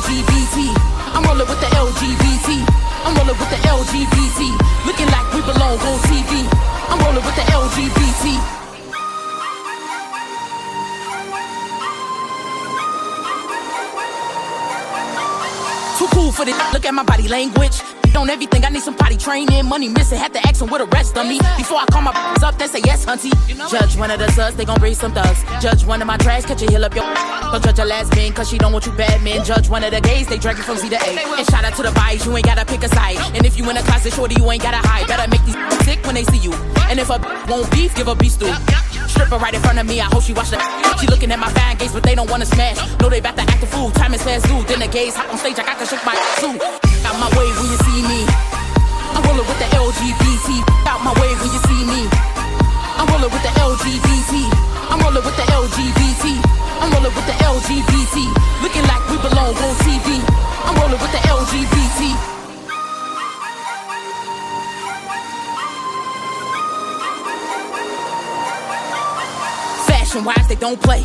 LGBT. I'm rolling with the LGBT. I'm rolling with the LGBT. Looking like we belong on TV. I'm rolling with the LGBT. Too cool for this. Look at my body language. On everything, I need some potty training. Money missing, had to ask them what the rest of me. Before I call my up, they say yes, hunty. Judge one of the sus, they gon' raise some thugs. Judge one of my trash, catch a heel up your. Don't judge a last man, cause she don't want you bad man. Judge one of the gays, they drag you from Z to A. And shout out to the bias, you ain't gotta pick a side. And if you in a closet, shorty, you ain't gotta hide. Better make these sick when they see you. And if a won't beef, give a beef stew. Stripper right in front of me, I hope she watch the. She looking at my fan gaze, but they don't wanna smash. Know they about to act a fool, time is fast dude. Then the gays hop on stage, I got to shook my suit. Got my way Fashion wise, they don't play.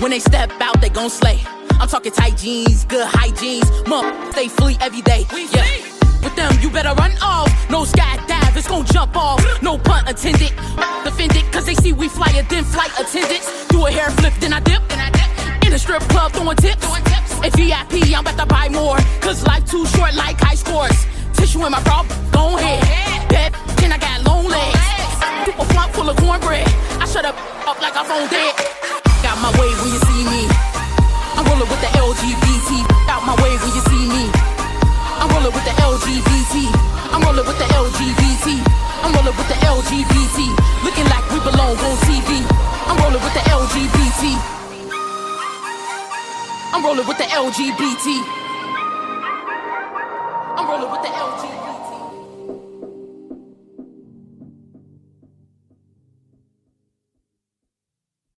When they step out, they gon' slay. I'm talking tight jeans, good hygiene. Mom, stay fleet every day. Yeah. With them, you better run off. No skydive, it's gon' jump off. No punt attended. Defended, cause they see we flyer than flight attendants. Do a hair flip, then I dip. In a strip club, throwing tips. At VIP, I'm about to buy more. Cause life too short like high scores. Tissue in my bra, I'm rolling with the LGBT.